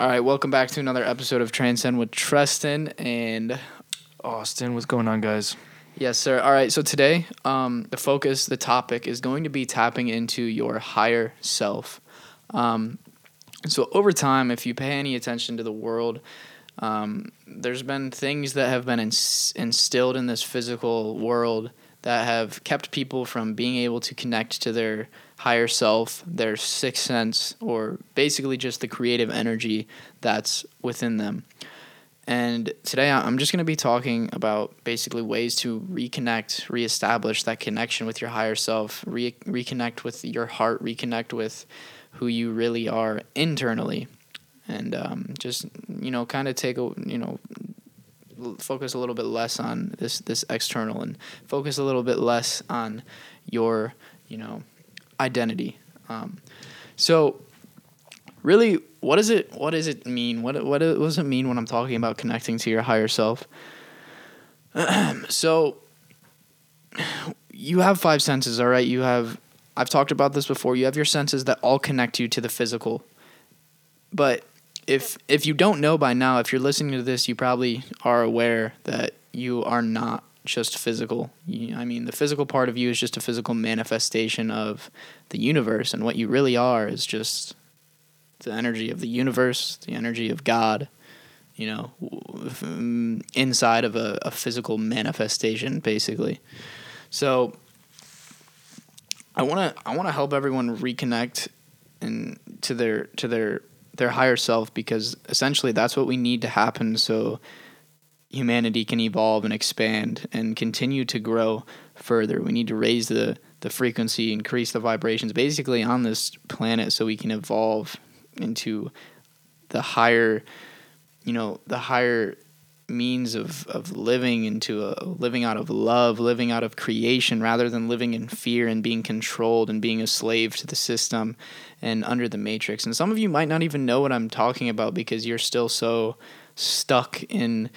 All right, welcome back to another episode of Transcend with Treston and Austin, what's going on, guys? yes, sir. All right, so today, um, the focus, the topic is going to be tapping into your higher self. Um, so over time, if you pay any attention to the world, um, there's been things that have been ins- instilled in this physical world that have kept people from being able to connect to their higher self, their sixth sense, or basically just the creative energy that's within them. And today I'm just going to be talking about basically ways to reconnect, reestablish that connection with your higher self, re- reconnect with your heart, reconnect with who you really are internally. And um, just, you know, kind of take a, you know, focus a little bit less on this this external and focus a little bit less on your, you know, identity. Um, so really what does it what does it mean? What what does it mean when i'm talking about connecting to your higher self? So you have five senses all right? You have i've talked about this before you have your senses that all connect you to the physical. But if if you don't know by now if you're listening to this you probably are aware that you are not just physical i mean the physical part of you is just a physical manifestation of the universe and what you really are is just the energy of the universe, the energy of God, you know, mm, inside of a, a physical manifestation, basically. So I want to I want to help everyone reconnect and to their to their their higher self because essentially that's what we need to happen so humanity can evolve and expand and continue to grow further. We need to raise the the frequency, increase the vibrations basically on this planet so we can evolve into the higher you know the higher means of of living into a living out of love living out of creation rather than living in fear and being controlled and being a slave to the system and under the matrix and some of you might not even know what I'm talking about because you're still so stuck in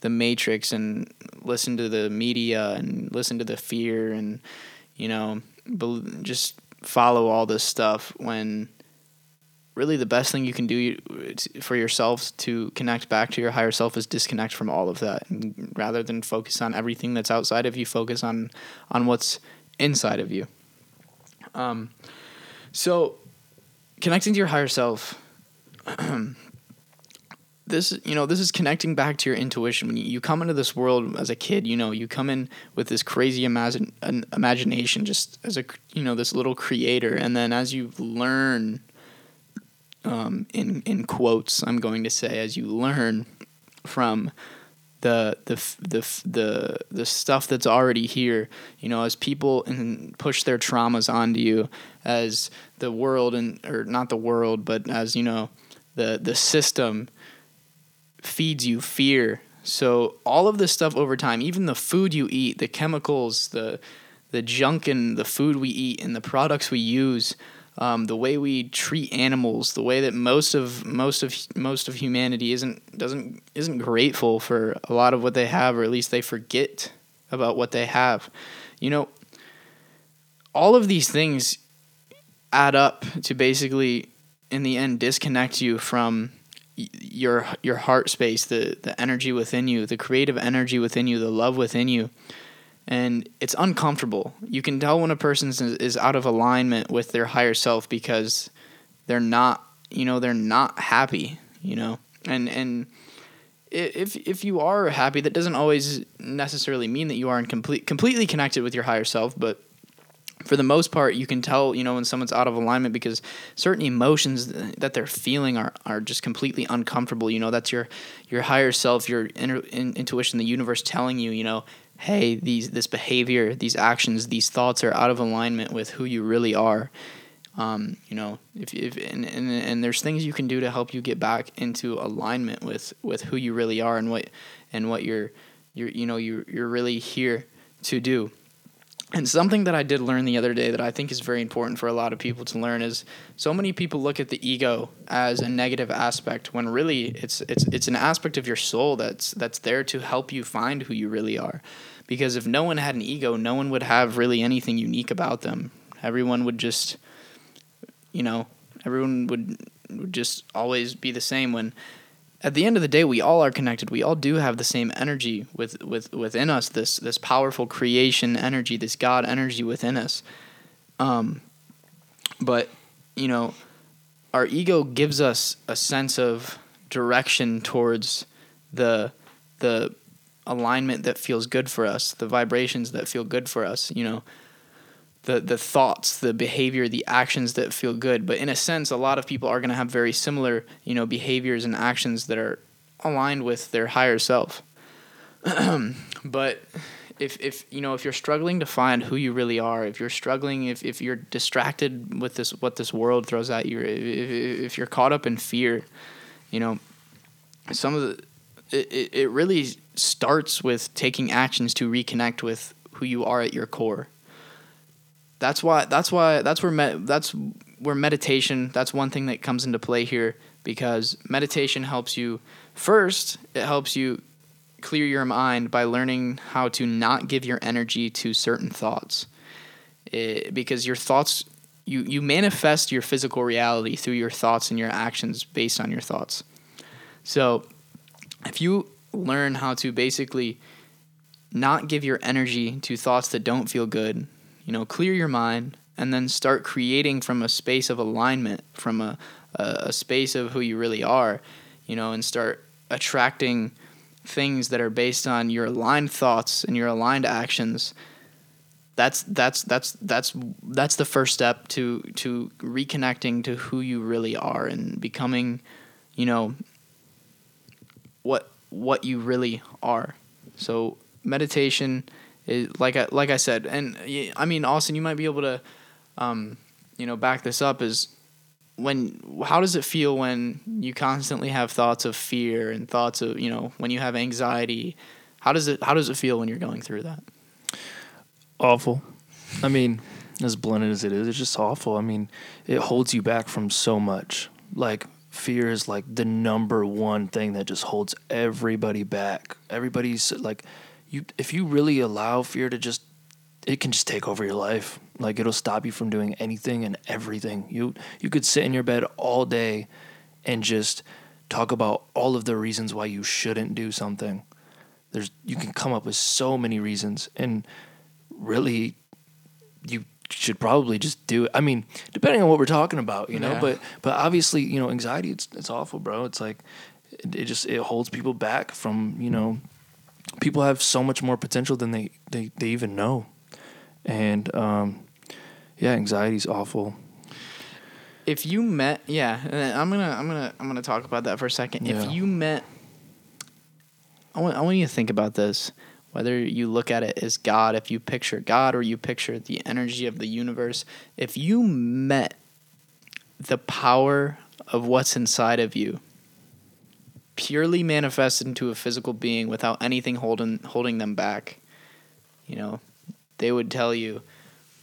the matrix and listen to the media and listen to the fear and you know just follow all this stuff when really the best thing you can do for yourself to connect back to your higher self is disconnect from all of that. And rather than focus on everything that's outside of you focus on on what's inside of you. Um, so connecting to your higher self this you know this is connecting back to your intuition. When you come into this world as a kid you know you come in with this crazy imagine imagination just as a you know this little creator. And then as you learn um, in in quotes I'm going to say as you learn from the the the the the stuff that's already here you know as people and push their traumas onto you as the world and or not the world but as you know the the system feeds you fear so all of this stuff over time even the food you eat the chemicals the the junk in the food we eat and the products we use um, the way we treat animals, the way that most of most of most of humanity isn't doesn't isn't grateful for a lot of what they have, or at least they forget about what they have. You know, all of these things add up to basically, in the end, disconnect you from your your heart space, the the energy within you, the creative energy within you, the love within you and it's uncomfortable. You can tell when a person is, out of alignment with their higher self because they're not, you know, they're not happy, you know. And and if if you are happy, that doesn't always necessarily mean that you are in complete completely connected with your higher self, but for the most part, you can tell, you know, when someone's out of alignment because certain emotions that they're feeling are, are just completely uncomfortable. You know, that's your your higher self, your inner in, intuition, the universe telling you, you know, hey, these this behavior, these actions, these thoughts are out of alignment with who you really are. Um, you know, if, if and, and and there's things you can do to help you get back into alignment with with who you really are and what and what you're you're you know you're you're really here to do. And something that I did learn the other day that I think is very important for a lot of people to learn is so many people look at the ego as a negative aspect when really it's it's it's an aspect of your soul that's that's there to help you find who you really are. Because if no one had an ego, no one would have really anything unique about them. Everyone would just you know, everyone would would just always be the same when at the end of the day we all are connected. We all do have the same energy with, with within us this this powerful creation energy this god energy within us. Um but you know our ego gives us a sense of direction towards the the alignment that feels good for us the vibrations that feel good for us you know the the thoughts, the behavior, the actions that feel good. But in a sense, a lot of people are going to have very similar, you know, behaviors and actions that are aligned with their higher self. but if if you know if you're struggling to find who you really are, if you're struggling, if if you're distracted with this what this world throws at you, if, if you're caught up in fear, you know, some of the it, it really starts with taking actions to reconnect with who you are at your core that's why that's why that's where med, that's where meditation that's one thing that comes into play here because meditation helps you first it helps you clear your mind by learning how to not give your energy to certain thoughts. It, because your thoughts you you manifest your physical reality through your thoughts and your actions based on your thoughts. So if you learn how to basically not give your energy to thoughts that don't feel good you know, clear your mind and then start creating from a space of alignment, from a, a, a space of who you really are, you know, and start attracting things that are based on your aligned thoughts and your aligned actions. That's that's that's that's that's the first step to to reconnecting to who you really are and becoming you know what what you really are. So meditation it, like I, like I said, and I mean, Austin, you might be able to, um, you know, back this up. Is when how does it feel when you constantly have thoughts of fear and thoughts of you know when you have anxiety? How does it how does it feel when you're going through that? Awful. I mean, as blunt as it is, it's just awful. I mean, it holds you back from so much. Like fear is like the number one thing that just holds everybody back. Everybody's like you if you really allow fear to just it can just take over your life. Like it'll stop you from doing anything and everything. You you could sit in your bed all day and just talk about all of the reasons why you shouldn't do something. There's you can come up with so many reasons and really you should probably just do it. I mean, depending on what we're talking about, you know, yeah. but but obviously, you know, anxiety it's it's awful, bro. It's like it, it just it holds people back from, you know, people have so much more potential than they, they, they even know. And um, yeah, anxiety is awful. If you met, yeah, I'm gonna I'm gonna I'm gonna talk about that for a second. Yeah. If you met, I want I want you to think about this. Whether you look at it as God, if you picture God or you picture the energy of the universe, if you met the power of what's inside of you, purely manifested into a physical being without anything holding holding them back, you know, they would tell you,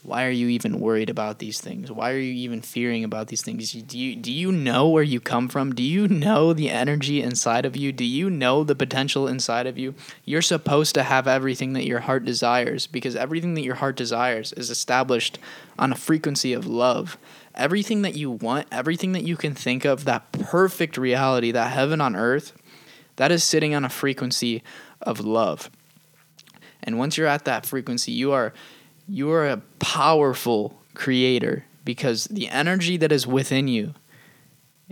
why are you even worried about these things? Why are you even fearing about these things? Do you do you know where you come from? Do you know the energy inside of you? Do you know the potential inside of you? You're supposed to have everything that your heart desires because everything that your heart desires is established on a frequency of love everything that you want, everything that you can think of, that perfect reality, that heaven on earth, that is sitting on a frequency of love. And once you're at that frequency, you are you are a powerful creator because the energy that is within you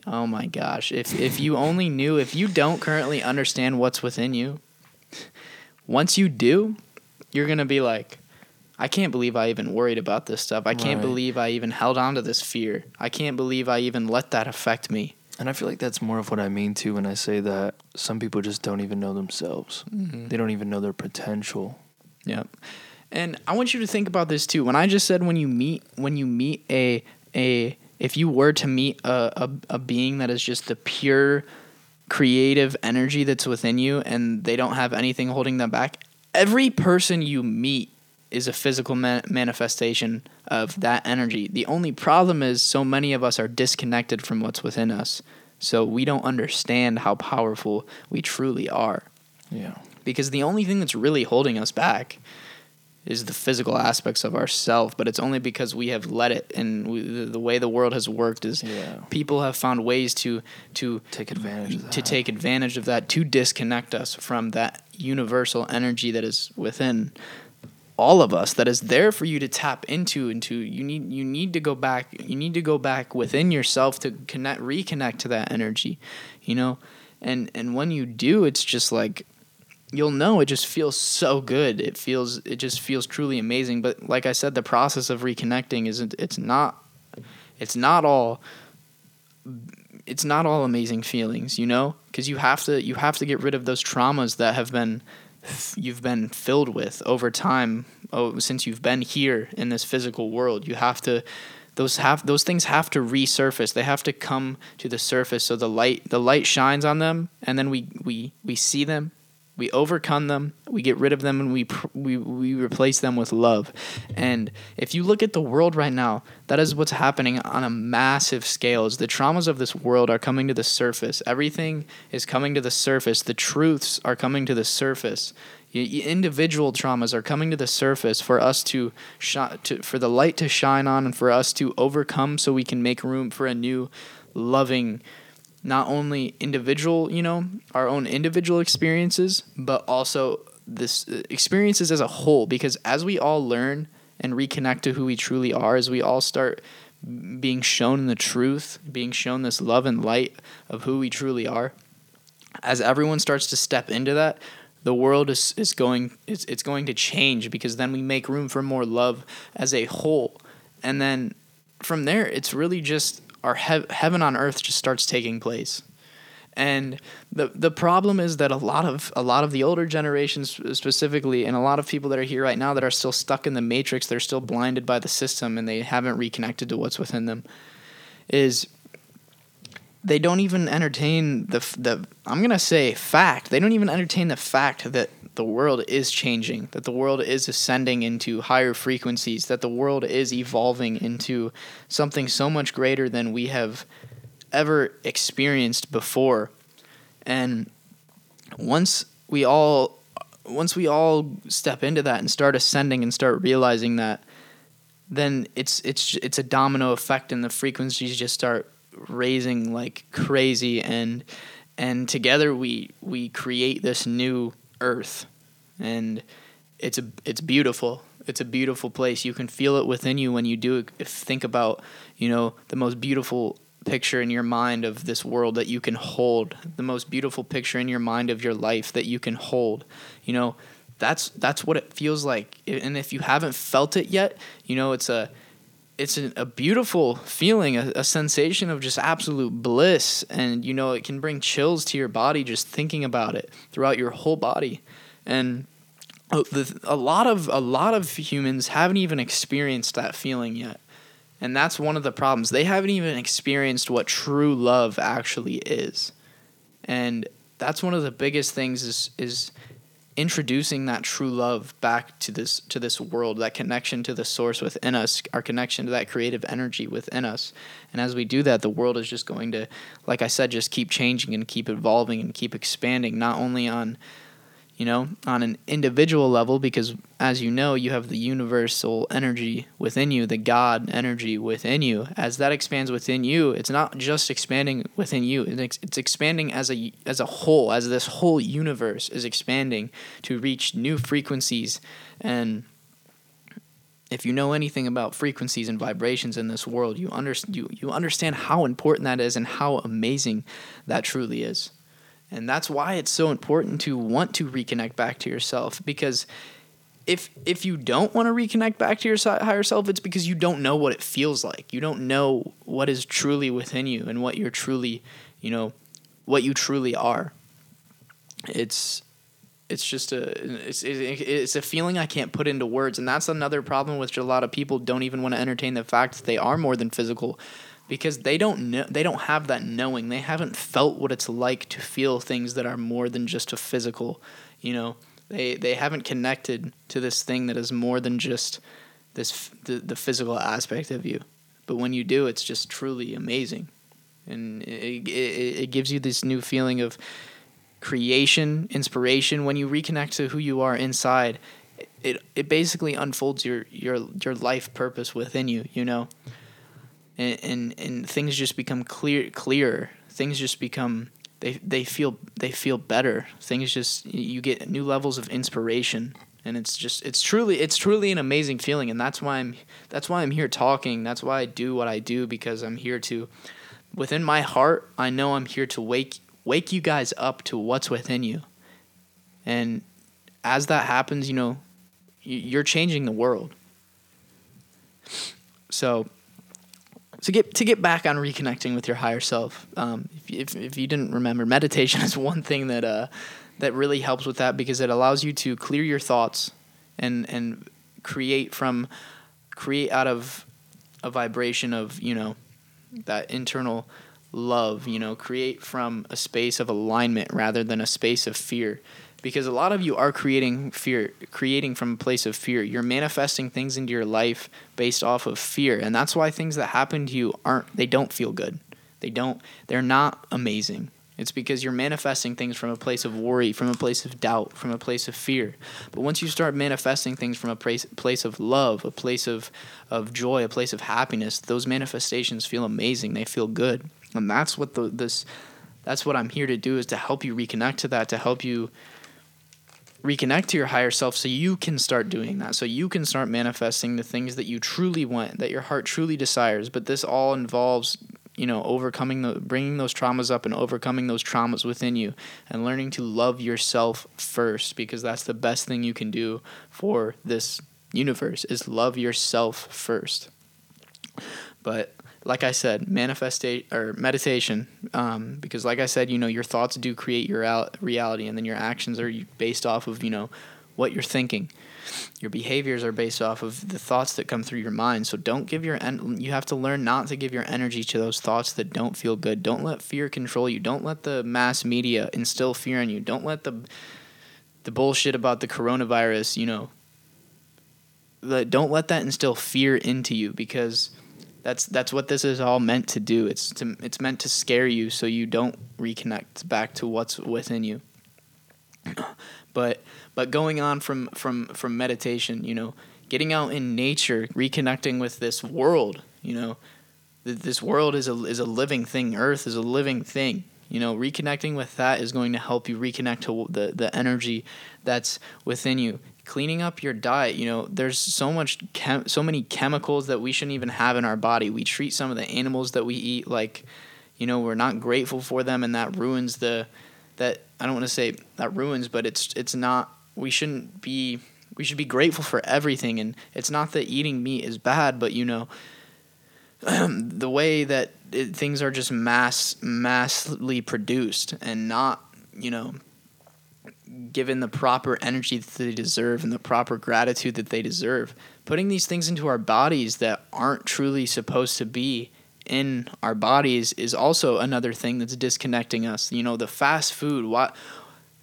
Oh my gosh. If if you only knew, if you don't currently understand what's within you, once you do, you're going to be like, I can't believe I even worried about this stuff. I can't right. believe I even held on to this fear. I can't believe I even let that affect me. And I feel like that's more of what I mean too when I say that some people just don't even know themselves. Mm-hmm. They don't even know their potential. Yep. And I want you to think about this too. When I just said when you meet when you meet a a if you were to meet a, a, a being that is just the pure creative energy that's within you and they don't have anything holding them back, every person you meet is a physical man- manifestation of that energy. The only problem is so many of us are disconnected from what's within us. So we don't understand how powerful we truly are. Yeah. Because the only thing that's really holding us back is the physical aspects of ourself, but it's only because we have let it and we, the, the way the world has worked is Yeah. people have found ways to to Take advantage of that. to take advantage of that to disconnect us from that universal energy that is within all of us that is there for you to tap into into you need you need to go back you need to go back within yourself to connect reconnect to that energy you know? And and when you do it's just like you'll know it just feels so good. It feels it just feels truly amazing. But like i said the process of reconnecting isn't it's not it's not all it's not all amazing feelings you know? Because you have to you have to get rid of those traumas that have been you've been filled with over time oh, since you've been here in this physical world you have to those have those things have to resurface. They have to come to the surface. So the light the light shines on them and then we we we see them we overcome them we get rid of them and we we we replace them with love. And if you look at the world right now that is what's happening on a massive scale is the traumas of this world are coming to the surface. Everything is coming to the surface. The truths are coming to the surface. Individual traumas are coming to the surface for us to, shi- to for the light to shine on and for us to overcome so we can make room for a new loving not only individual, you know, our own individual experiences, but also this uh, experiences as a whole. Because as we all learn and reconnect to who we truly are, as we all start being shown the truth, being shown this love and light of who we truly are, as everyone starts to step into that, the world is, is going it's, it's going to change because then we make room for more love as a whole. And then from there, it's really just our heaven on earth just starts taking place. And the the problem is that a lot of a lot of the older generations specifically, and a lot of people that are here right now that are still stuck in the matrix, they're still blinded by the system, and they haven't reconnected to what's within them. Is they don't even entertain the the I'm gonna say fact. They don't even entertain the fact that the world is changing, that the world is ascending into higher frequencies, that the world is evolving into something so much greater than we have ever experienced before. And once we all once we all step into that and start ascending and start realizing that then it's it's it's a domino effect and the frequencies just start raising like crazy and and together we we create this new earth. And it's a it's beautiful. It's a beautiful place. You can feel it within you when you do. Think about you know the most beautiful picture in your mind of this world that you can hold the most beautiful picture in your mind of your life that you can hold. You know that's that's what it feels like. And if you haven't felt it yet you know it's a it's a, a beautiful feeling, a, a sensation of just absolute bliss, and you know it can bring chills to your body just thinking about it throughout your whole body, and uh, the, a lot of a lot of humans haven't even experienced that feeling yet, and that's one of the problems. They haven't even experienced what true love actually is, and that's one of the biggest things is is introducing that true love back to this to this world that connection to the source within us our connection to that creative energy within us. And as we do that the world is just going to like i said just keep changing and keep evolving and keep expanding not only on you know on an individual level because as you know you have the universal energy within you the god energy within you. As that expands within you it's not just expanding within you it's, expanding as a as a whole as this whole universe is expanding to reach new frequencies. And if you know anything about frequencies and vibrations in this world you under, you, you understand how important that is and how amazing that truly is and that's why it's so important to want to reconnect back to yourself because if if you don't want to reconnect back to your higher self it's because you don't know what it feels like. You don't know what is truly within you and what you're truly you know what you truly are. It's it's just a it's it's a feeling I can't put into words. And that's another problem which a lot of people don't even want to entertain the fact that they are more than physical because they don't know they don't have that knowing. They haven't felt what it's like to feel things that are more than just a physical you know? They they haven't connected to this thing that is more than just this the, the physical aspect of you. But when you do it's just truly amazing. And it, it, it gives you this new feeling of creation inspiration. When you reconnect to who you are inside it it basically unfolds your your your life purpose within you. You know, and and, and things just become clear clearer. Things just become they they feel they feel better. Things just you get new levels of inspiration and it's just it's truly it's truly an amazing feeling and that's why I'm that's why I'm here talking. That's why I do what I do because I'm here to within my heart, I know I'm here to wake wake you guys up to what's within you. And as that happens, you know, you're changing the world. So to get to get back on reconnecting with your higher self, um, if, if, if you didn't remember, meditation is one thing that uh, that really helps with that because it allows you to clear your thoughts and and create from create out of a vibration of you know that internal love you know create from a space of alignment rather than a space of fear because a lot of you are creating fear creating from a place of fear you're manifesting things into your life based off of fear and that's why things that happen to you aren't they don't feel good they don't they're not amazing it's because you're manifesting things from a place of worry, from a place of doubt, from a place of fear. But once you start manifesting things from a place, place of love, a place of, of joy, a place of happiness, those manifestations feel amazing. They feel good. And that's what the, this that's what I'm here to do is to help you reconnect to that, to help you reconnect to your higher self so you can start doing that. So you can start manifesting the things that you truly want, that your heart truly desires. But this all involves you know overcoming the bringing those traumas up and overcoming those traumas within you and learning to love yourself first because that's the best thing you can do for this universe is love yourself first but like I said, manifestate or meditation, um, because like I said, you know, your thoughts do create your al- reality, and then your actions are based off of you know what you're thinking. Your behaviors are based off of the thoughts that come through your mind. So don't give your en- you have to learn not to give your energy to those thoughts that don't feel good. Don't let fear control you. Don't let the mass media instill fear in you. Don't let the the bullshit about the coronavirus you know the, don't let that instill fear into you because that's that's what this is all meant to do it's to, it's meant to scare you so you don't reconnect back to what's within you but but going on from from from meditation, you know, getting out in nature, reconnecting with this world, you know, this world is a is a living thing. Earth is a living thing. You know, reconnecting with that is going to help you reconnect to the the energy that's within you. Cleaning up your diet, you know, there's so much chem- so many chemicals that we shouldn't even have in our body. We treat some of the animals that we eat like, you know, we're not grateful for them, and that ruins the that I don't want to say that ruins, but it's it's not we shouldn't be we should be grateful for everything and it's not that eating meat is bad but you know the way that it, things are just mass massively produced and not you know given the proper energy that they deserve and the proper gratitude that they deserve putting these things into our bodies that aren't truly supposed to be in our bodies is also another thing that's disconnecting us. You know the fast food what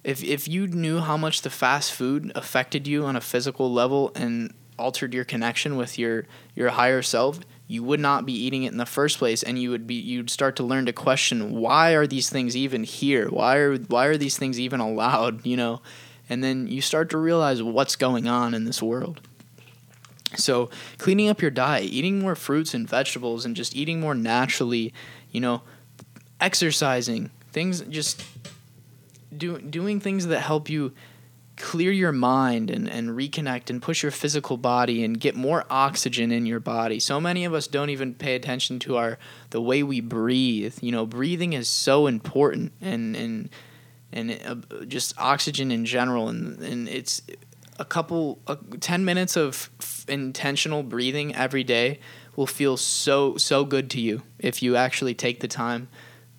if if you knew how much the fast food affected you on a physical level and altered your connection with your your higher self, you would not be eating it in the first place and you would be you'd start to learn to question why are these things even here? Why are why are these things even allowed, you know? And then you start to realize what's going on in this world. So, cleaning up your diet, eating more fruits and vegetables and just eating more naturally, you know, exercising, things just do, doing things that help you clear your mind and, and reconnect and push your physical body and get more oxygen in your body. So many of us don't even pay attention to our the way we breathe. You know, breathing is so important and and and uh, just oxygen in general and and it's a couple uh, 10 minutes of f- intentional breathing every day will feel so so good to you if you actually take the time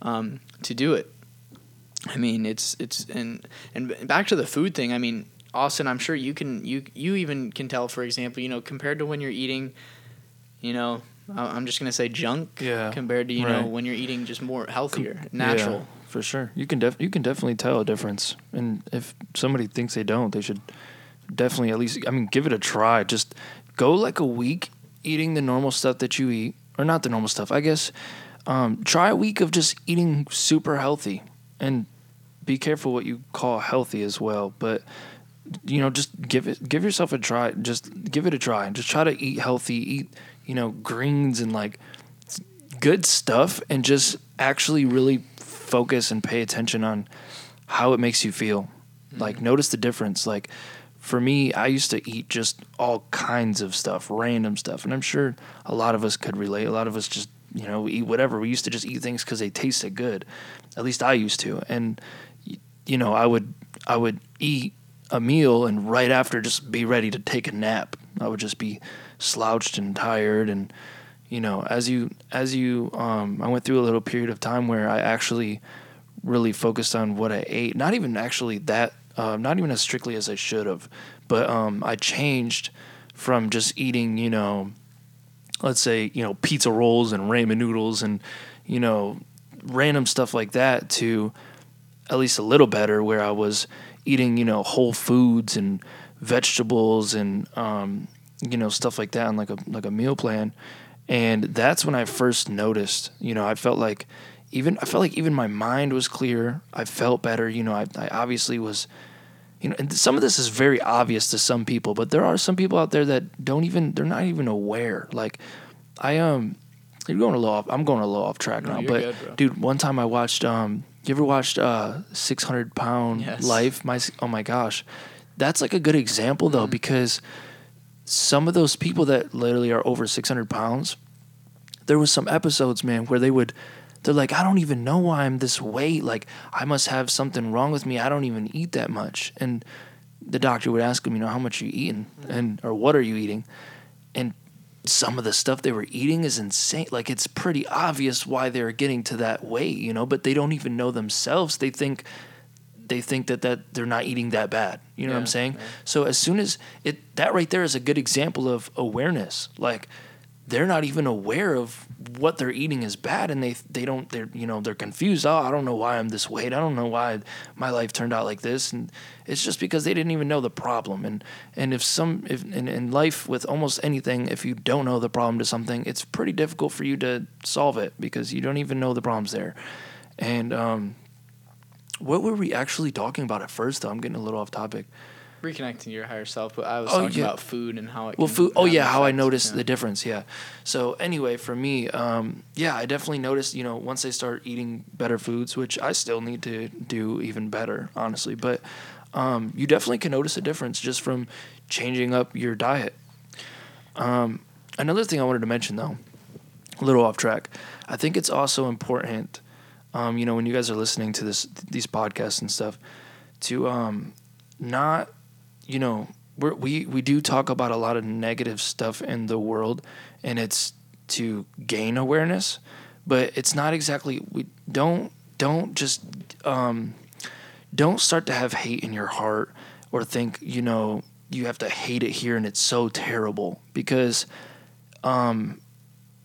um, to do it I mean, it's it's and and back to the food thing. I mean, Austin, I'm sure you can you you even can tell, for example, you know, compared to when you're eating, you know, I'm just gonna say junk. Yeah. Compared to you right. know when you're eating just more healthier, natural. Yeah, for sure, you can def you can definitely tell a difference. And if somebody thinks they don't, they should definitely at least I mean give it a try. Just go like a week eating the normal stuff that you eat, or not the normal stuff. I guess um, try a week of just eating super healthy and be careful what you call healthy as well. But you know, just give it, give yourself a try. Just give it a try. And just try to eat healthy, eat, you know, greens and like good stuff, and just actually really focus and pay attention on how it makes you feel. Mm-hmm. Like, notice the difference. Like, for me, I used to eat just all kinds of stuff, random stuff, and I'm sure a lot of us could relate. A lot of us just, you know, eat whatever. We used to just eat things because they tasted good. At least I used to, and you know, I would, I would eat a meal and right after just be ready to take a nap. I would just be slouched and tired and you know, as you as you um I went through a little period of time where I actually really focused on what I ate. Not even actually that uh, not even as strictly as I should have, but um I changed from just eating, you know, let's say, you know, pizza rolls and ramen noodles and you know, random stuff like that to at least a little better where I was eating, you know, whole foods and vegetables and um, you know, stuff like that on like a like a meal plan. And that's when I first noticed, you know, I felt like even I felt like even my mind was clear. I felt better, you know, I, I obviously was you know, and some of this is very obvious to some people, but there are some people out there that don't even they're not even aware. Like I um you're going a little off I'm going a little off track No, now, but good, dude, one time I watched um you ever watched uh 600 pound Yes. life? My oh my gosh. That's like a good example Mm-hmm. though because some of those people that literally are over 600 pounds there was some episodes man where they would they're like i don't even know why i'm this weight. Like i must have something wrong with me. I don't even eat that much. And the doctor would ask them you know how much are you eating? And or what are you eating? And some of the stuff they were eating is insane. Like it's pretty obvious why they're getting to that weight you know but they don't even know themselves. They think they think that, that they're not eating that bad. You know what i'm saying? yeah. so as soon as it that right there is a good example of awareness. Like they're not even aware of what they're eating is bad and they they don't they're you know they're confused. Oh i don't know why i'm this weight i don't know why my life turned out like this. And it's just because they didn't even know the problem. And and if some if in, in life with almost anything if you don't know the problem to something it's pretty difficult for you to solve it because you don't even know the problems there. And um what were we actually talking about at first though? I'm getting a little off topic Reconnecting to your higher self, but I was Oh, talking yeah. about food and how it. Well, food. Oh yeah, how I noticed yeah. the difference. Yeah. So anyway, for me, um, yeah, I definitely noticed. You know, once I start eating better foods, which I still need to do even better, honestly. But um, you definitely can notice a difference just from changing up your diet. Um, another thing I wanted to mention, though, a little off track. I think it's also important. Um, you know, when you guys are listening to this, these podcasts and stuff, to um, not you know we we do talk about a lot of negative stuff in the world and it's to gain awareness but it's not exactly we don't don't just um, don't start to have hate in your heart or think you know you have to hate it here and it's so terrible because um,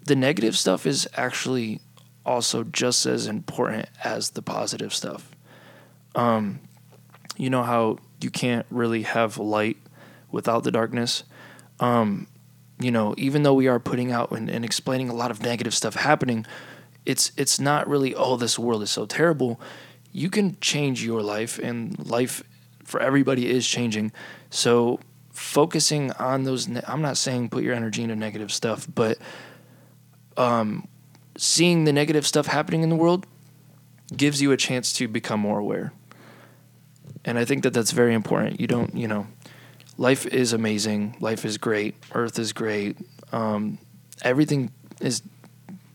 the negative stuff is actually also just as important as the positive stuff. Um, you know how you can't really have light without the darkness. Um, you know, even though we are putting out and, and explaining a lot of negative stuff happening, it's it's not really oh this world is so terrible. You can change your life, and life for everybody is changing. So focusing on those, ne- I'm not saying put your energy into negative stuff, but um, seeing the negative stuff happening in the world gives you a chance to become more aware and I think that that's very important. You don't, you know, life is amazing. Life is great. Earth is great. Um, everything is,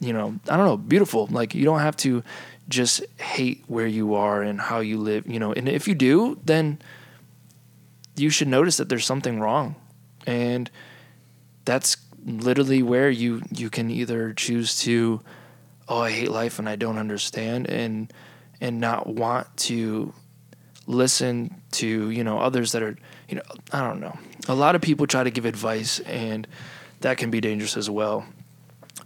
you know, I don't know, beautiful. Like you don't have to just hate where you are and how you live. You know, and if you do, then you should notice that there's something wrong, and that's literally where you you can either choose to, oh, I hate life and I don't understand, and and not want to listen to you know others that are you know I don't know. A lot of people try to give advice and that can be dangerous as well.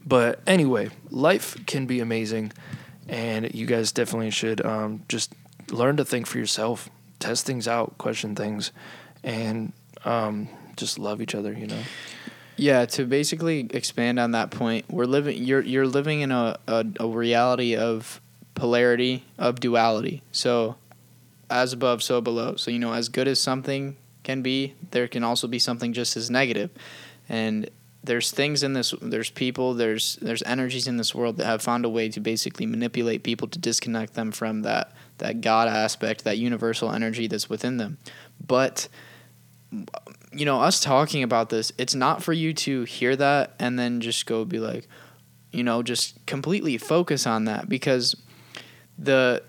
But anyway, life can be amazing and you guys definitely should um, just learn to think for yourself, test things out, question things and um, just love each other, you know. Yeah, to basically expand on that point, we're living. You're you're living in a, a, a reality of polarity of duality. So, as above, so below. So you know, as good as something can be. There can also be something just as negative. And there's things in this there's people there's there's energies in this world that have found a way to basically manipulate people to disconnect them from that that god aspect that universal energy that's within them but you know us talking about this it's not for you to hear that and then just go be like you know just completely focus on that because the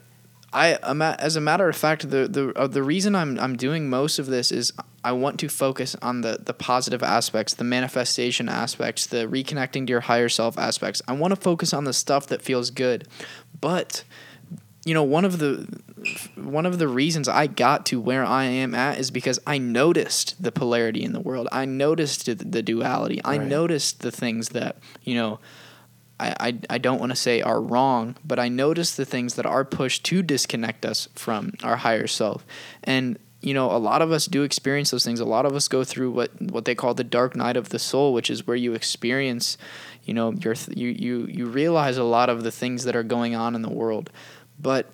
I as a matter of fact the the uh, the reason I'm I'm doing most of this is I want to focus on the the positive aspects, the manifestation aspects, the reconnecting to your higher self aspects. I want to focus on the stuff that feels good. But you know, one of the one of the reasons I got to where I am at is because I noticed the polarity in the world. I noticed the, the duality. I noticed the things that, you know, I, I, I don't want to say are wrong, but I notice the things that are pushed to disconnect us from our higher self. And, you know, a lot of us do experience those things. A lot of us go through what, what they call the dark night of the soul, which is where you experience, you know, your you, you, you realize a lot of the things that are going on in the world. But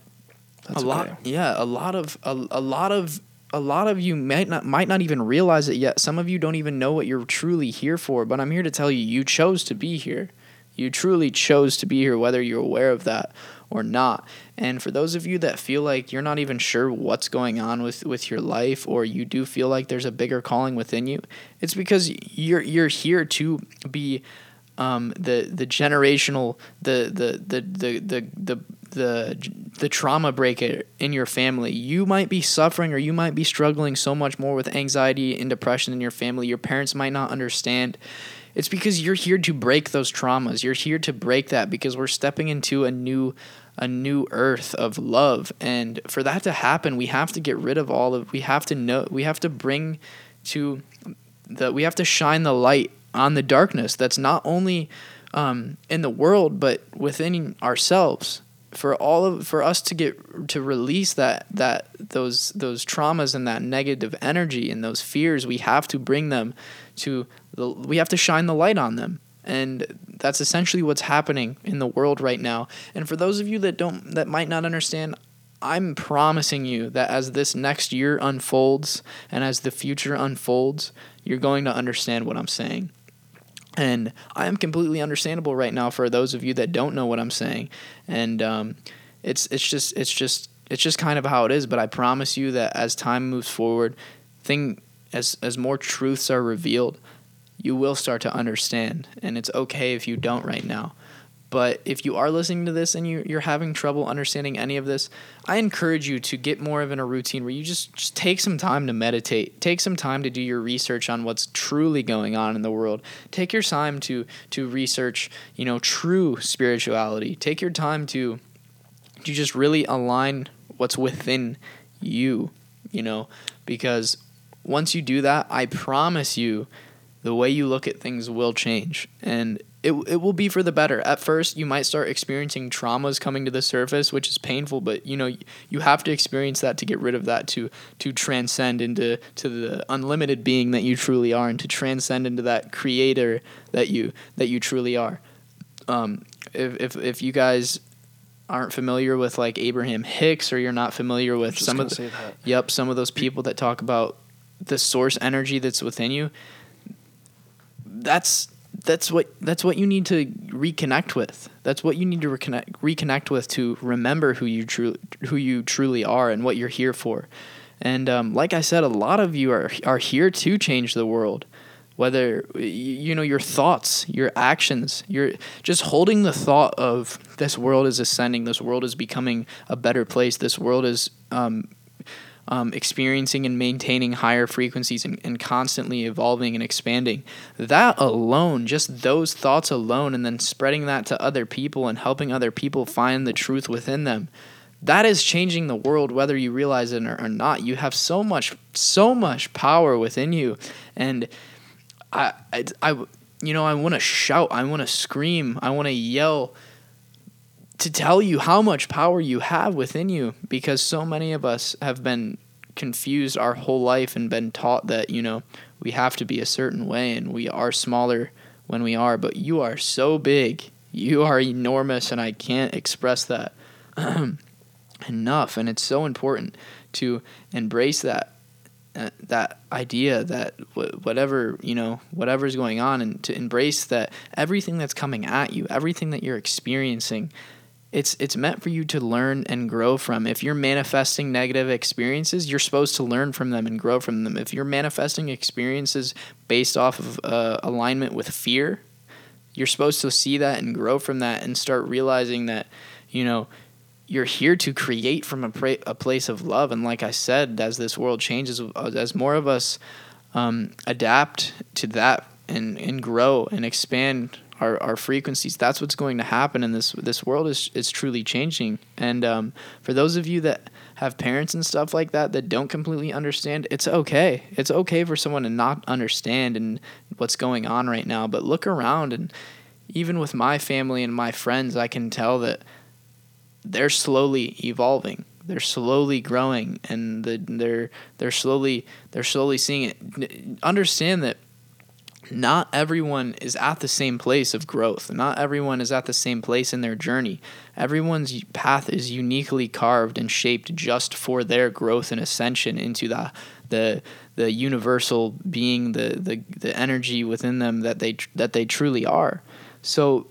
That's a lot, yeah, a lot of, a, a lot of a lot of you might not might not even realize it yet. Some of you don't even know what you're truly here for, but I'm here to tell you you chose to be here. You truly chose to be here, whether you're aware of that or not. And for those of you that feel like you're not even sure what's going on with, with your life, or you do feel like there's a bigger calling within you, it's because you're you're here to be um, the the generational the the the the the the the, the trauma breaker in your family. You might be suffering or you might be struggling so much more with anxiety and depression in your family. Your parents might not understand it's because you're here to break those traumas. You're here to break that because we're stepping into a new a new earth of love and for that to happen we have to get rid of all of we have to know we have to bring to the we have to shine the light on the darkness that's not only um, in the world but within ourselves for all of for us to get to release that that those those traumas and that negative energy and those fears we have to bring them to the, we have to shine the light on them. And that's essentially what's happening in the world right now. And for those of you that don't that might not understand i'm promising you that as this next year unfolds and as the future unfolds you're going to understand what i'm saying. And i am completely understandable right now for those of you that don't know what i'm saying. And um, it's it's just it's just it's just kind of how it is. But i promise you that as time moves forward thing as as more truths are revealed you will start to understand. And it's okay if you don't right now. But if you are listening to this and you, you're having trouble understanding any of this, I encourage you to get more of in a routine where you just, just take some time to meditate. Take some time to do your research on what's truly going on in the world. Take your time to to research, you know, true spirituality. Take your time to to just really align what's within you, you know, because once you do that, I promise you the way you look at things will change. And it, it will be for the better. At first you might start experiencing traumas coming to the surface which is painful but you know you have to experience that to get rid of that to to transcend into to the unlimited being that you truly are and to transcend into that creator that you that you truly are. Um, if, if if you guys aren't familiar with like Abraham Hicks or you're not familiar with some of the, yep some of those people that talk about the source energy that's within you that's that's what that's what you need to reconnect with. That's what you need to reconnect reconnect with to remember who you truly who you truly are and what you're here for. And um, like I said, a lot of you are are here to change the world. Whether you know your thoughts, your actions, you're just holding the thought of this world is ascending, this world is becoming a better place, this world is um, um, experiencing and maintaining higher frequencies and, and constantly evolving and expanding. That alone, just those thoughts alone, and then spreading that to other people and helping other people find the truth within them. That is changing the world, whether you realize it or, not. You have so much, so much power within you, and I, I, I you know, I want to shout, I want to scream, I want to yell to tell you how much power you have within you because so many of us have been confused our whole life and been taught that, you know, we have to be a certain way and we are smaller when we are, but you are so big. You are enormous and I can't express that enough and it's so important to embrace that uh, that idea that w- whatever you know whatever's going on and to embrace that everything that's coming at you everything that you're experiencing it's it's meant for you to learn and grow from if you're manifesting negative experiences you're supposed to learn from them and grow from them if you're manifesting experiences based off of uh, alignment with fear you're supposed to see that and grow from that and start realizing that you know you're here to create from a, pra- a place of love. And like I said, as this world changes, as more of us um, adapt to that and, and grow and expand our, our frequencies, that's what's going to happen. in this this world is is truly changing. And um, for those of you that have parents and stuff like that that don't completely understand, it's okay. It's okay for someone to not understand and what's going on right now. But look around and even with my family and my friends, I can tell that they're slowly evolving they're slowly growing and the, they're they're slowly they're slowly seeing it understand that not everyone is at the same place of growth. Not everyone is at the same place in their journey. Everyone's path is uniquely carved and shaped just for their growth and ascension into the the the universal being the the, the energy within them that they that they truly are. So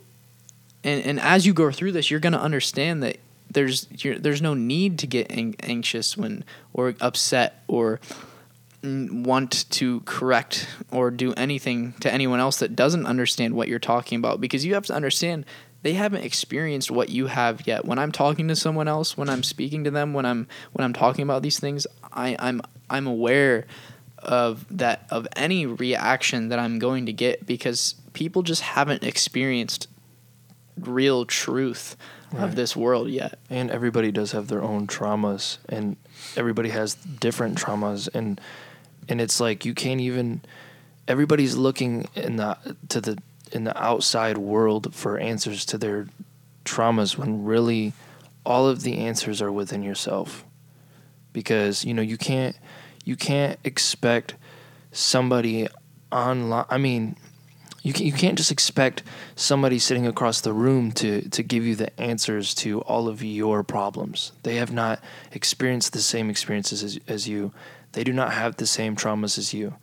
and and as you go through this you're going to understand that there's there's no need to get anxious when or upset or want to correct or do anything to anyone else that doesn't understand what you're talking about because you have to understand they haven't experienced what you have yet when i'm talking to someone else when i'm speaking to them when i'm when i'm talking about these things I, i'm i'm aware of that of any reaction that i'm going to get because people just haven't experienced real truth right. of this world yet. And everybody does have their own traumas, and everybody has different traumas, and and it's like you can't even. Everybody's looking in the to the in the outside world for answers to their traumas when really all of the answers are within yourself because you know you can't you can't expect somebody online i mean you can, you can't just expect somebody sitting across the room to to give you the answers to all of your problems. They have not experienced the same experiences as, as you. They do not have the same traumas as you.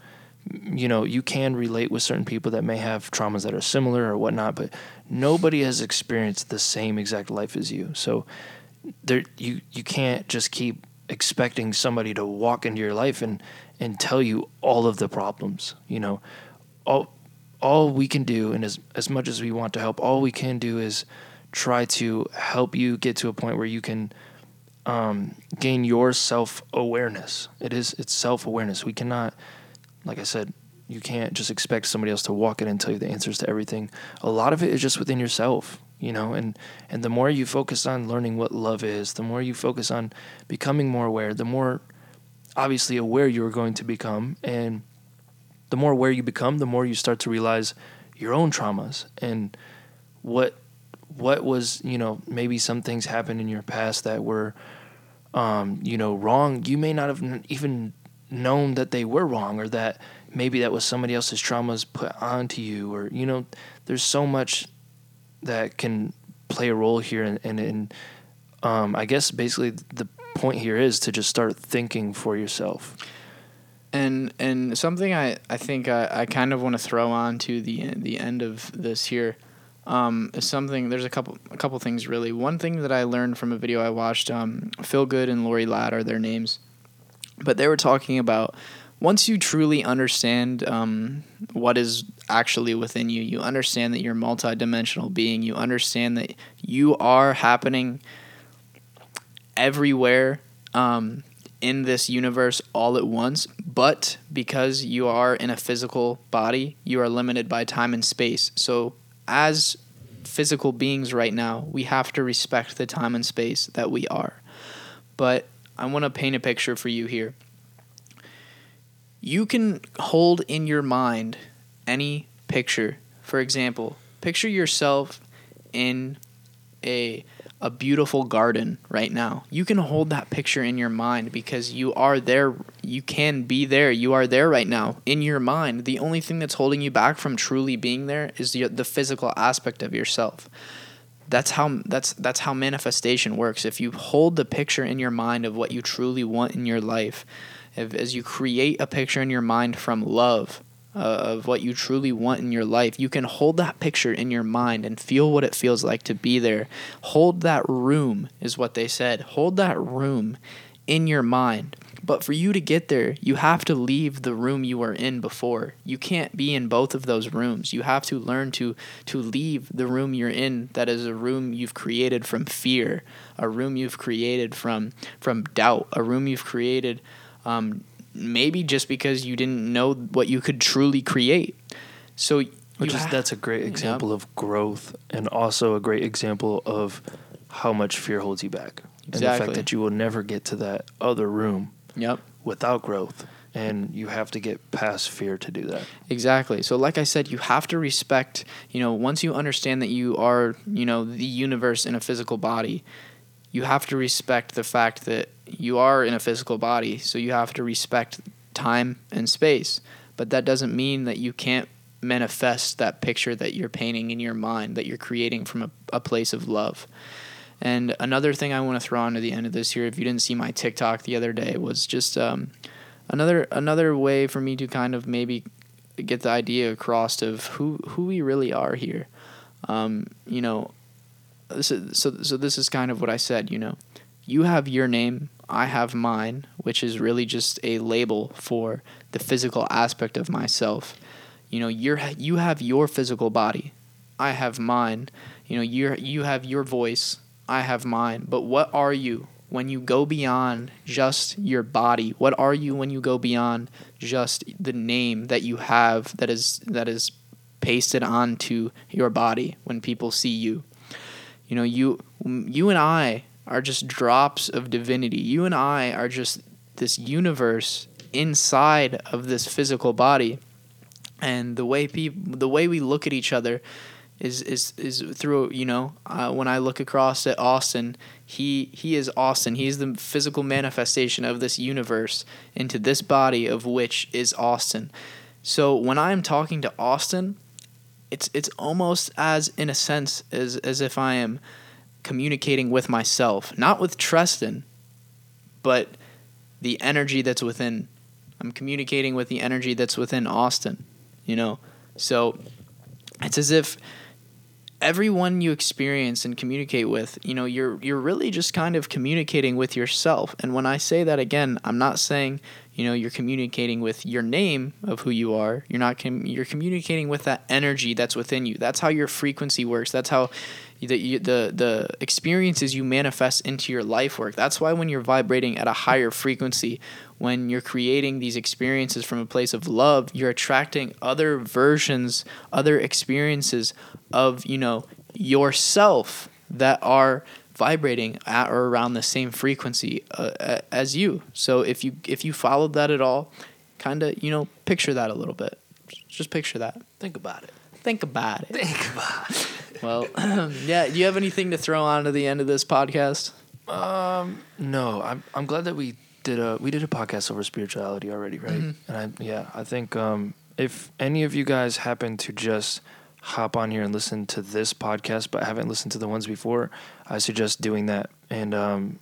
You know, you can relate with certain people that may have traumas that are similar or whatnot, but nobody has experienced the same exact life as you. So there you you can't just keep expecting somebody to walk into your life and and tell you all of the problems. You know, all all we can do, and as as much as we want to help, all we can do is try to help you get to a point where you can um, gain your self awareness. It is it's self awareness. We cannot, like I said, you can't just expect somebody else to walk in and tell you the answers to everything. A lot of it is just within yourself, you know. And and the more you focus on learning what love is, the more you focus on becoming more aware, the more obviously aware you are going to become, and the more aware you become, the more you start to realize your own traumas and what what was you know maybe some things happened in your past that were um, you know wrong. You may not have even known that they were wrong or that maybe that was somebody else's traumas put onto you or you know there's so much that can play a role here and and, and um, I guess basically the point here is to just start thinking for yourself. And and something I, I think I, I kind of want to throw on to the the end of this here um, is something there's a couple a couple things really. One thing that I learned from a video I watched, um, Phil Good and Lori Ladd are their names, but they were talking about once you truly understand um, what is actually within you, you understand that you're a multidimensional being. You understand that you are happening everywhere. Um, in this universe all at once, but because you are in a physical body, you are limited by time and space. So, as physical beings right now, we have to respect the time and space that we are. But I want to paint a picture for you here. You can hold in your mind any picture. For example, picture yourself in a a beautiful garden right now. You can hold that picture in your mind because you are there. You can be there. You are there right now in your mind. The only thing that's holding you back from truly being there is the, the physical aspect of yourself. that's how that's that's how manifestation works. If you hold the picture in your mind of what you truly want in your life, if, as you create a picture in your mind from love of what you truly want in your life, you can hold that picture in your mind and feel what it feels like to be there. Hold that room is what they said. Hold that room in your mind. But for you to get there, you have to leave the room you were in before. You can't be in both of those rooms. You have to learn to to leave the room you're in that is a room you've created from fear, a room you've created from from doubt, a room you've created um, maybe just because you didn't know what you could truly create. So which is ha- that's a great example of growth and also a great example of how much fear holds you back. Exactly. And the fact that you will never get to that other room Yep. Without growth. And you have to get past fear to do that. Exactly. So, like I said, you have to respect, you know, once you understand that you are, you know, the universe in a physical body, you have to respect the fact that you are in a physical body. So, you have to respect time and space. But that doesn't mean that you can't manifest that picture that you're painting in your mind, that you're creating from a, a place of love. And another thing I want to throw on to the end of this here, if you didn't see my TikTok the other day, was just um, another another way for me to kind of maybe get the idea across of who who we really are here. Um, you know, this is, so so this is kind of what I said. You know, you have your name, I have mine, which is really just a label for the physical aspect of myself. You know, you're you have your physical body, I have mine. You know, you you have your voice, I have mine. But what are you when you go beyond just your body? What are you when you go beyond just the name that you have that is that is pasted onto your body when people see you? You know, you you and I are just drops of divinity. You and I are just this universe inside of this physical body. And the way people the way we look at each other is is is through you know uh, when I look across at Austin, he he is Austin. He is the physical manifestation of this universe into this body of which is Austin. So when I'm talking to Austin, it's it's almost as in a sense as as if I am communicating with myself, not with Treston, but the energy that's within. I'm communicating with the energy that's within Austin, you know. So it's as if everyone you experience and communicate with, you know, you're you're really just kind of communicating with yourself. And when I say that again, I'm not saying, you know, you're communicating with your name of who you are. You're not com- you're communicating with that energy that's within you. That's how your frequency works. That's how the, the the experiences you manifest into your life work. That's why when you're vibrating at a higher frequency, when you're creating these experiences from a place of love, you're attracting other versions, other experiences of, you know, yourself that are vibrating at or around the same frequency uh, as you. So if you if you followed that at all, kind of, you know, picture that a little bit. Just picture that. Think about it. Think about it. Think about it. Well, yeah. Do you have anything to throw on to the end of this podcast? Um, no. I'm I'm glad that we did a we did a podcast over spirituality already, right? Mm-hmm. And I yeah, I think um, if any of you guys happen to just hop on here and listen to this podcast, but haven't listened to the ones before, I suggest doing that. And um,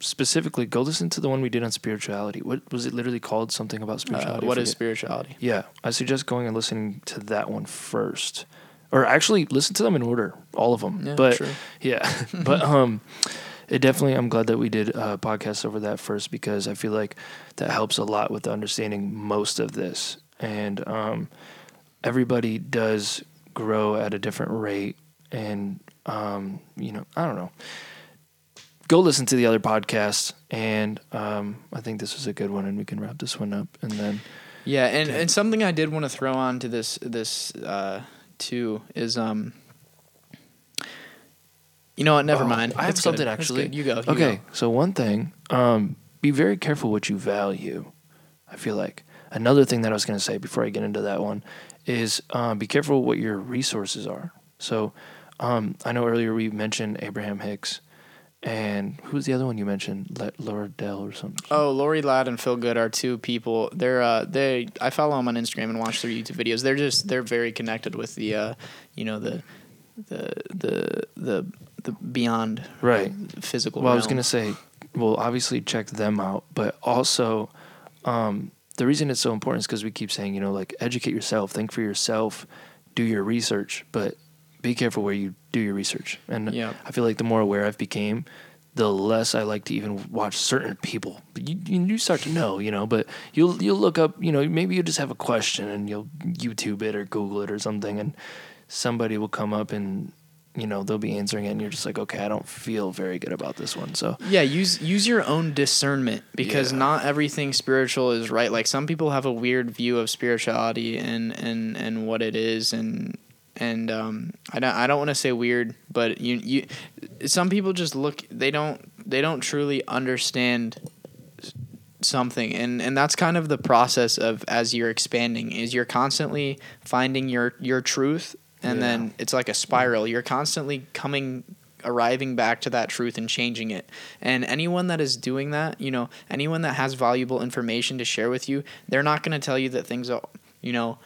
specifically, go listen to the one we did on spirituality. What was it? Literally called something about uh, spirituality. Uh, what is spirituality? Yeah, I suggest going and listening to that one first or actually listen to them in order, all of them. Yeah, but yeah, but um, it definitely. I'm glad that we did a podcast over that first because I feel like that helps a lot with understanding most of this, and um, everybody does grow at a different rate, and um, you know, I don't know. Go listen to the other podcasts, and um, I think this was a good one, and we can wrap this one up, and then. Yeah, and, and something I did want to throw on to this this uh, too is um. You know what? Never oh, mind. I have it's something good. actually. You go. You okay, go. so one thing, um, be very careful what you value. I feel like another thing that I was going to say before I get into that one is um, be careful what your resources are. So um, I know earlier we mentioned Abraham Hicks, and who's the other one you mentioned? Le- Laura Dell or something. Oh, Lori Ladd and Phil Good are two people. They're uh, they. I follow them on Instagram and watch their YouTube videos. They're just they're very connected with the, uh, you know the the the the the beyond Right. physical. Well, I was gonna say, well, obviously check them out, but also, um, the reason it's so important is because we keep saying, you know, like educate yourself, think for yourself, do your research, but be careful where you do your research. And Yeah. I feel like the more aware I've became, the less I like to even watch certain people. But you, you you start to know, you know. But you'll you'll look up, you know, maybe you just have a question and you'll YouTube it or Google it or something, and somebody will come up and you know they'll be answering it, and you're just like, okay, I don't feel very good about this one. So Yeah, use use your own discernment because Yeah. not everything spiritual is right. Like some people have a weird view of spirituality and and and what it is and and um I don't I don't want to say weird, but you you some people just look they don't they don't truly understand something. And and that's kind of the process of as you're expanding is you're constantly finding your your truth and Yeah. then it's like a spiral. You're constantly coming arriving back to that truth and changing it. And anyone that is doing that you know anyone that has valuable information to share with you they're not going to tell you that things are you know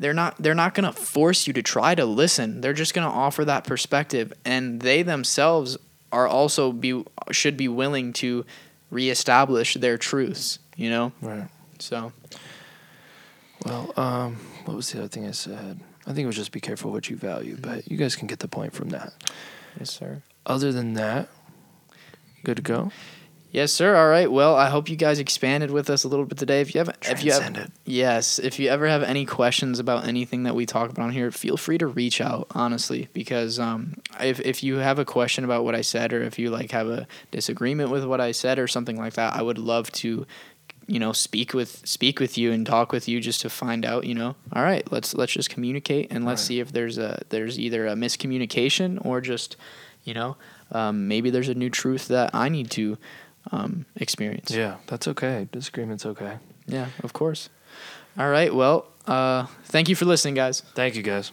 they're not they're not going to force you to try to listen they're just going to offer that perspective and they themselves are also be should be willing to reestablish their truths you know right. so Well, um, what was the other thing I said? I think it was just be careful what you value, but you guys can get the point from that. yes sir Other than that, good to go. Yes, sir. All right. Well, I hope you guys expanded with us a little bit today. If you have, if you have, yes, if you ever have any questions about anything that we talk about on here, feel free to reach out. Honestly, because um, if if you have a question about what I said, or if you like have a disagreement with what I said, or something like that, I would love to, you know, speak with speak with you and talk with you just to find out. You know, all right, let's let's just communicate and let's Right. see if there's a there's either a miscommunication or just, you know, um, maybe there's a new truth that I need to um, experience. Yeah, that's okay. Disagreement's okay. Yeah, of course. All right. Well, uh, thank you for listening, guys. Thank you, guys.